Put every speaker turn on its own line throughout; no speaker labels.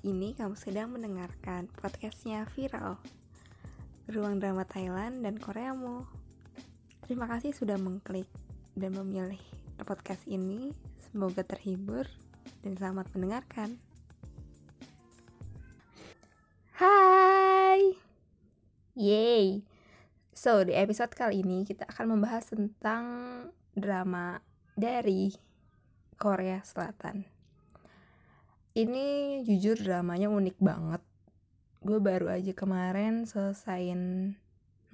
Ini kamu sedang mendengarkan podcastnya Viral Ruang Drama Thailand dan Koreamu. Terima kasih sudah mengklik dan memilih podcast ini. Semoga terhibur dan selamat mendengarkan. Hai! Yeay So, di episode kali ini kita akan membahas tentang drama dari Korea Selatan ini jujur dramanya unik banget. Gue baru aja kemarin selesaiin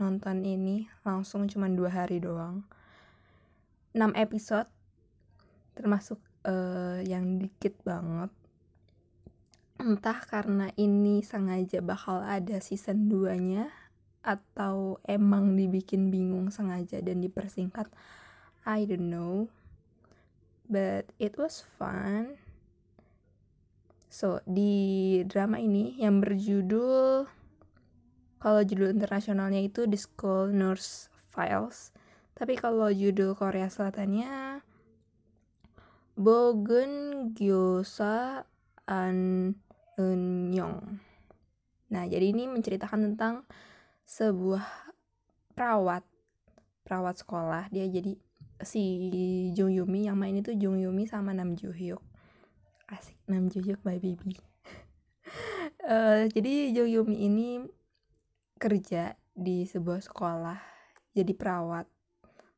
nonton ini langsung cuma dua hari doang. 6 episode termasuk uh, yang dikit banget. Entah karena ini sengaja bakal ada season 2 nya atau emang dibikin bingung sengaja dan dipersingkat I don't know. But it was fun So, di drama ini yang berjudul kalau judul internasionalnya itu The School Nurse Files. Tapi kalau judul Korea Selatannya Bogun Gyosa An Eunyoung. Nah, jadi ini menceritakan tentang sebuah perawat perawat sekolah. Dia jadi si Jung Yumi yang main itu Jung Yumi sama Nam Joo Hyuk asik Nam Juyuk my baby uh, jadi Jo Yumi ini kerja di sebuah sekolah jadi perawat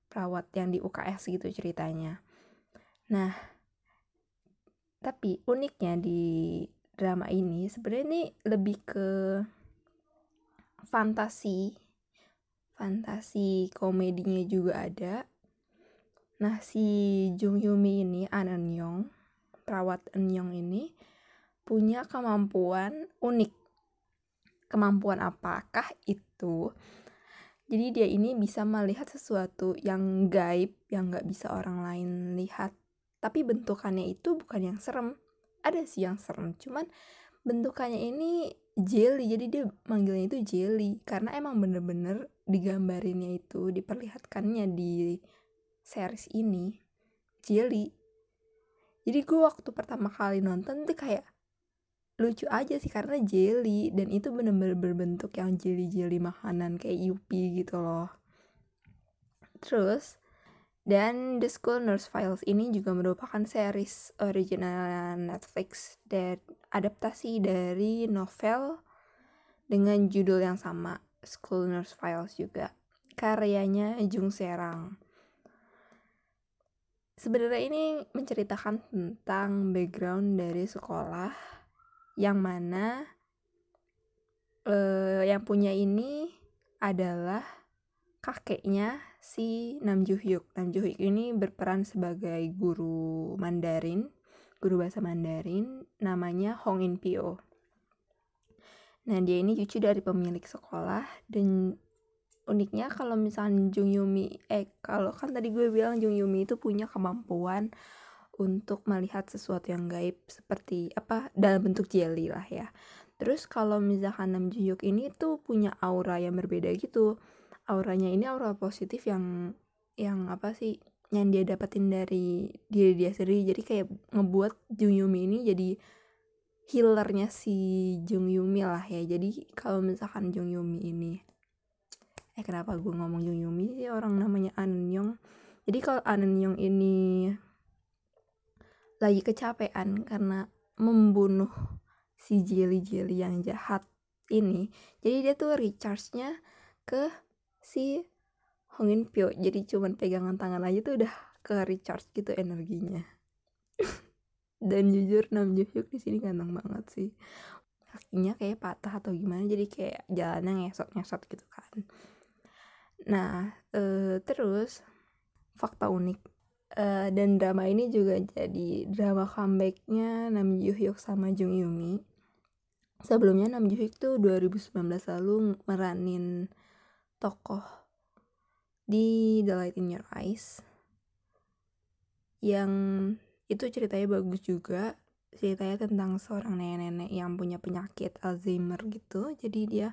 perawat yang di UKS gitu ceritanya. Nah tapi uniknya di drama ini sebenarnya ini lebih ke fantasi fantasi komedinya juga ada. Nah si Jung Yumi ini Anan Yong perawat Enyong ini punya kemampuan unik. Kemampuan apakah itu? Jadi dia ini bisa melihat sesuatu yang gaib yang nggak bisa orang lain lihat. Tapi bentukannya itu bukan yang serem. Ada sih yang serem, cuman bentukannya ini jelly. Jadi dia manggilnya itu jelly karena emang bener-bener digambarinnya itu diperlihatkannya di series ini jelly jadi gue waktu pertama kali nonton tuh kayak lucu aja sih karena jelly dan itu bener-bener berbentuk yang jelly-jelly makanan kayak Yupi gitu loh. Terus dan The School Nurse Files ini juga merupakan series original Netflix dan adaptasi dari novel dengan judul yang sama School Nurse Files juga. Karyanya Jung Serang Sebenarnya ini menceritakan tentang background dari sekolah yang mana uh, yang punya ini adalah kakeknya si Nam Joo. Nam Joo ini berperan sebagai guru Mandarin, guru bahasa Mandarin, namanya Hong In Pyo. Nah, dia ini cucu dari pemilik sekolah dan uniknya kalau misalnya Jung Yumi eh kalau kan tadi gue bilang Jung Yumi itu punya kemampuan untuk melihat sesuatu yang gaib seperti apa dalam bentuk jelly lah ya. Terus kalau misalkan Nam Joo Hyuk ini tuh punya aura yang berbeda gitu. Auranya ini aura positif yang yang apa sih yang dia dapetin dari diri dia sendiri. Jadi kayak ngebuat Jung Yumi ini jadi healernya si Jung Yumi lah ya. Jadi kalau misalkan Jung Yumi ini eh kenapa gue ngomong Jung Yumi sih orang namanya An jadi kalau An Yong ini lagi kecapean karena membunuh si Jelly Jelly yang jahat ini jadi dia tuh recharge-nya ke si Hongin Pyo. Jadi cuman pegangan tangan aja tuh udah ke recharge gitu energinya. Dan jujur Nam Joo di sini ganteng banget sih. Kakinya kayak patah atau gimana jadi kayak jalannya ngesot ngesot gitu kan Nah, uh, terus fakta unik. Uh, dan drama ini juga jadi drama comebacknya Nam Joo Hyuk sama Jung Yumi. Sebelumnya Nam Joo Hyuk tuh 2019 lalu meranin tokoh di The Light in Your Eyes yang itu ceritanya bagus juga. Ceritanya tentang seorang nenek-nenek yang punya penyakit Alzheimer gitu. Jadi dia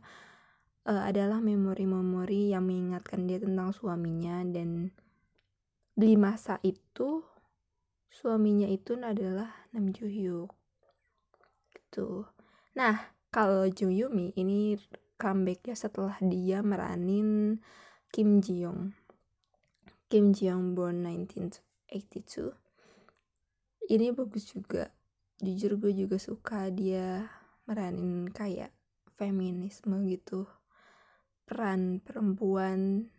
uh, adalah memori-memori yang mengingatkan dia tentang suaminya. Dan di masa itu suaminya itu adalah Nam Joo Hyuk. Gitu. Nah kalau Jung Yumi ini comebacknya setelah dia meranin Kim Ji Young Kim Ji Young born 1982 ini bagus juga. Jujur gue juga suka dia meranin kayak feminisme gitu peran perempuan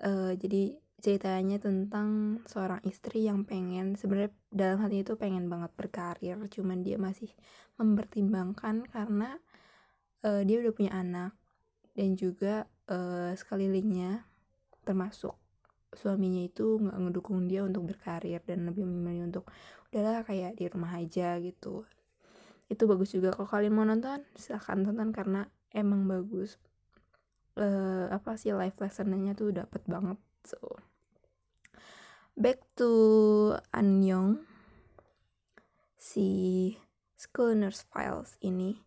uh, jadi ceritanya tentang seorang istri yang pengen sebenarnya dalam hati itu pengen banget berkarir cuman dia masih mempertimbangkan karena uh, dia udah punya anak dan juga uh, sekelilingnya termasuk suaminya itu nggak ngedukung dia untuk berkarir dan lebih memilih untuk udahlah kayak di rumah aja gitu. Itu bagus juga. Kalau kalian mau nonton silahkan tonton karena emang bagus uh, apa sih life lessonnya tuh dapet banget so. Back to Anyong si School Nurse Files ini.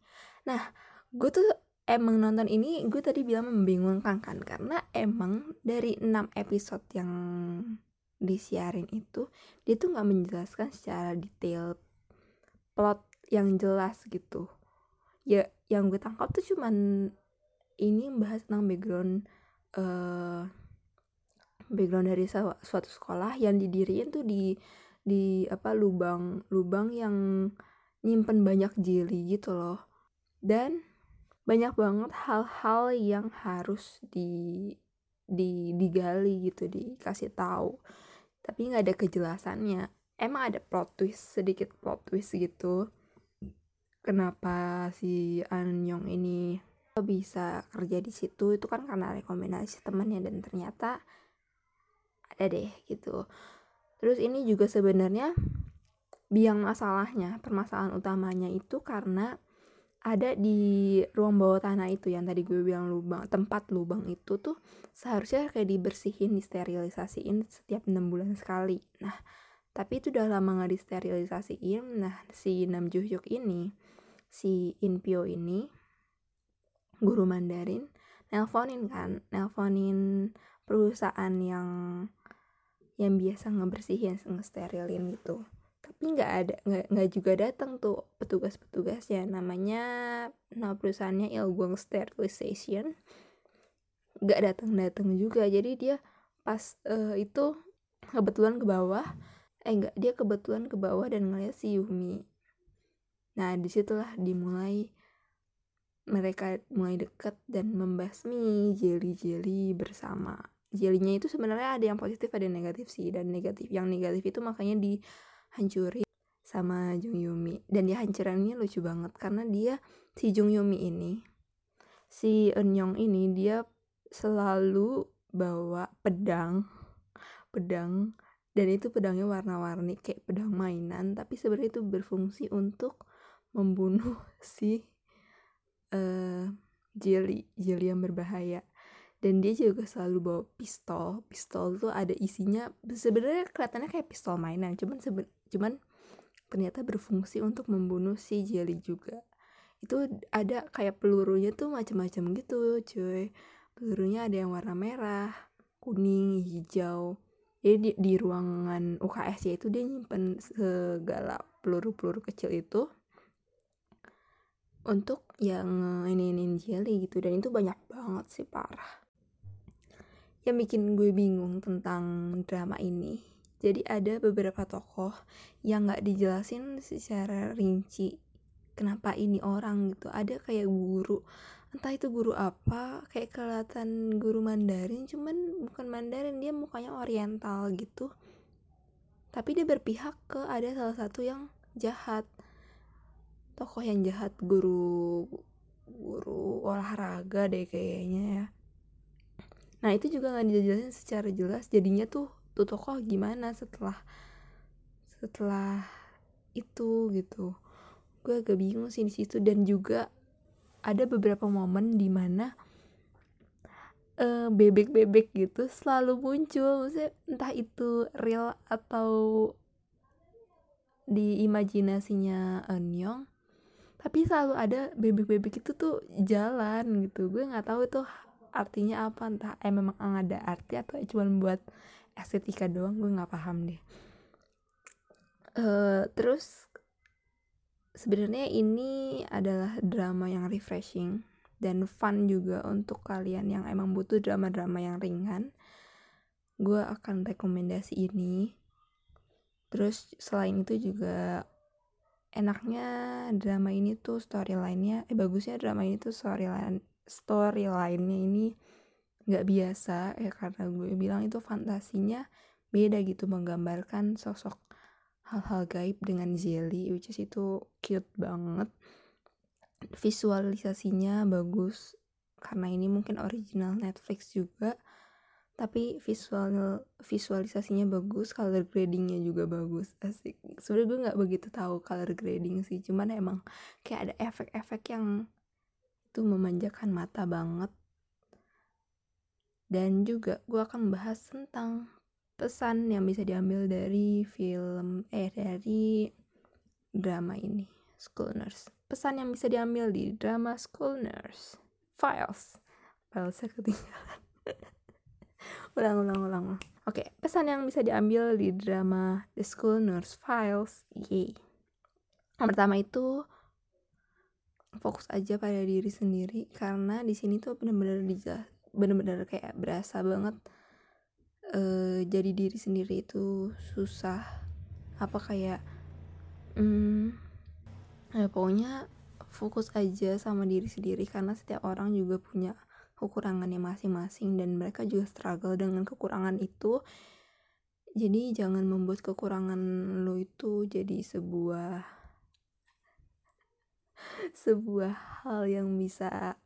Nah gue tuh emang nonton ini gue tadi bilang membingungkan kan karena emang dari 6 episode yang disiarin itu dia tuh nggak menjelaskan secara detail plot yang jelas gitu. Ya yang gue tangkap tuh cuman ini membahas tentang background uh, background dari suatu sekolah yang didiriin tuh di di apa lubang lubang yang nyimpen banyak jeli gitu loh. Dan banyak banget hal-hal yang harus di di digali gitu dikasih tahu. Tapi nggak ada kejelasannya. Emang ada plot twist sedikit plot twist gitu. Kenapa si An Yong ini bisa kerja di situ itu kan karena rekomendasi temannya dan ternyata ada deh gitu. Terus ini juga sebenarnya biang masalahnya permasalahan utamanya itu karena ada di ruang bawah tanah itu yang tadi gue bilang lubang tempat lubang itu tuh seharusnya kayak dibersihin disterilisasiin setiap enam bulan sekali. Nah tapi itu udah lama nggak disterilisasiin. Nah si Nam Juhyuk ini si Inpyo ini guru Mandarin nelponin kan nelponin perusahaan yang yang biasa ngebersihin ngesterilin gitu. Tapi nggak ada nggak nggak juga datang tuh petugas-petugas ya namanya nama perusahaannya Ilguang Sterilization. Nggak datang-datang juga. Jadi dia pas uh, itu kebetulan ke bawah eh enggak dia kebetulan ke bawah dan ngeliat si Yumi. Nah di situlah dimulai mereka mulai deket dan membasmi jeli-jeli bersama. Jelinya itu sebenarnya ada yang positif ada yang negatif sih. Dan negatif yang negatif itu makanya di hancurin sama Jung Yumi. Dan dia hancurannya lucu banget karena dia si Jung Yumi ini si Eun ini dia selalu bawa pedang pedang. Dan itu pedangnya warna-warni kayak pedang mainan. Tapi sebenarnya itu berfungsi untuk membunuh si uh, jelly jelly yang berbahaya. Dan dia juga selalu bawa pistol. Pistol tuh ada isinya sebenarnya kelihatannya kayak pistol mainan cuman seben cuman ternyata berfungsi untuk membunuh si jelly juga. Itu ada kayak pelurunya tuh macam-macam gitu cuy. Pelurunya ada yang warna merah kuning hijau. Jadi di, di ruangan UKS ya itu dia nyimpen segala peluru-peluru kecil itu untuk yang ini ini jelly gitu. Dan itu banyak banget sih parah. Yang bikin gue bingung tentang drama ini. Jadi ada beberapa tokoh yang nggak dijelasin secara rinci kenapa ini orang gitu. Ada kayak guru. Entah itu guru apa kayak kelihatan guru Mandarin cuman bukan Mandarin dia mukanya Oriental gitu. Tapi dia berpihak ke ada salah satu yang jahat tokoh yang jahat guru guru olahraga deh kayaknya ya. Nah itu juga nggak dijelasin secara jelas jadinya tuh tuh tokoh gimana setelah setelah itu gitu. Gue agak bingung sih di situ dan juga ada beberapa momen di mana uh, bebek-bebek gitu selalu muncul maksudnya entah itu real atau di imajinasinya Enyong tapi selalu ada bebek-bebek itu tuh jalan gitu. Gue nggak tahu itu artinya apa. Entah eh memang ada arti atau cuma buat estetika doang gue nggak paham deh. Uh, terus sebenarnya ini adalah drama yang refreshing dan fun juga untuk kalian yang emang butuh drama-drama yang ringan. Gue akan rekomendasi ini. Terus selain itu juga enaknya drama ini tuh storylinenya eh bagusnya drama ini tuh storyline storylinenya ini nggak biasa ya karena gue bilang itu fantasinya beda gitu menggambarkan sosok hal-hal gaib dengan jelly which is itu cute banget. Visualisasinya bagus karena ini mungkin original Netflix juga tapi visual visualisasinya bagus color gradingnya juga bagus. Asik. Sebenarnya gue nggak begitu tahu color grading sih cuman emang kayak ada efek-efek yang itu memanjakan mata banget. Dan juga gue akan bahas tentang pesan yang bisa diambil dari film eh dari drama ini School Nurse. Pesan yang bisa diambil di drama School Nurse. Files. Filesnya ketinggalan ulang ulang ulang. Oke pesan yang bisa diambil di drama The School Nurse Files. Yay yang pertama itu fokus aja pada diri sendiri. Karena di sini tuh bener-bener dijelas bener-bener kayak berasa banget uh, jadi diri sendiri itu susah. Apa kayak hmm, ya pokoknya fokus aja sama diri sendiri. Karena setiap orang juga punya kekurangannya masing-masing dan mereka juga struggle dengan kekurangan itu. Jadi jangan membuat kekurangan lo itu jadi sebuah sebuah hal yang bisa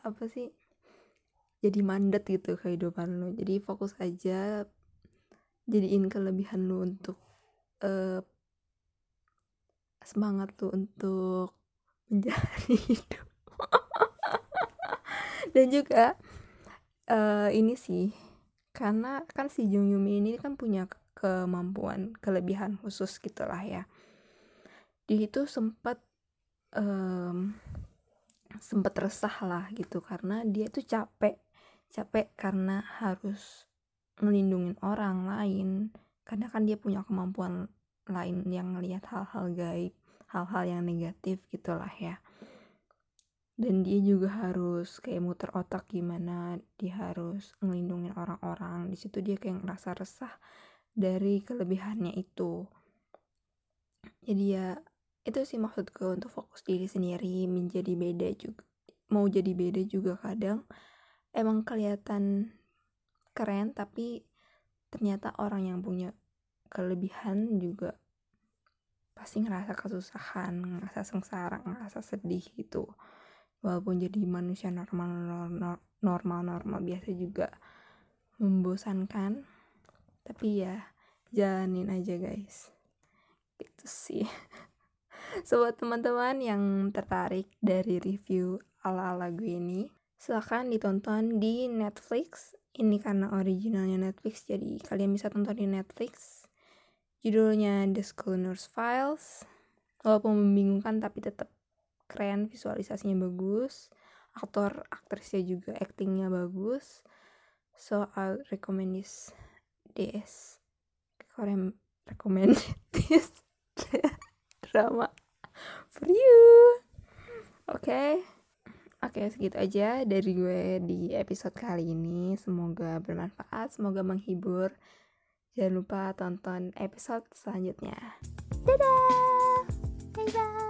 apa sih jadi mandat gitu kehidupan lo. Jadi fokus aja jadiin kelebihan lo untuk uh, semangat tuh untuk menjalani hidup dan juga uh, ini sih karena kan si Jung Yumi ini kan punya kemampuan kelebihan khusus gitulah ya. Dia itu sempat um, sempat resah lah gitu karena dia tuh capek capek karena harus melindungi orang lain. Karena kan dia punya kemampuan lain yang melihat hal-hal gaib hal-hal yang negatif gitulah ya dan dia juga harus kayak muter otak gimana dia harus ngelindungin orang-orang di situ dia kayak ngerasa resah dari kelebihannya itu jadi ya itu sih maksudku untuk fokus diri sendiri menjadi beda juga mau jadi beda juga kadang emang kelihatan keren tapi ternyata orang yang punya kelebihan juga pasti ngerasa kesusahan, ngerasa sengsara, ngerasa sedih gitu. Walaupun jadi manusia normal normal normal biasa juga membosankan. Tapi ya jalanin aja guys. Gitu sih. So buat teman-teman yang tertarik dari review ala-ala gue ini, silahkan ditonton di Netflix. Ini karena originalnya Netflix, jadi kalian bisa tonton di Netflix Judulnya The School Files. Walaupun membingungkan tapi tetap keren, visualisasinya bagus. Aktor aktrisnya juga actingnya bagus. So I recommend this this recommend this drama for you. Oke. Okay. Oke, okay, segitu aja dari gue di episode kali ini. Semoga bermanfaat, semoga menghibur. Jangan lupa tonton episode selanjutnya. Dadah! Bye-bye!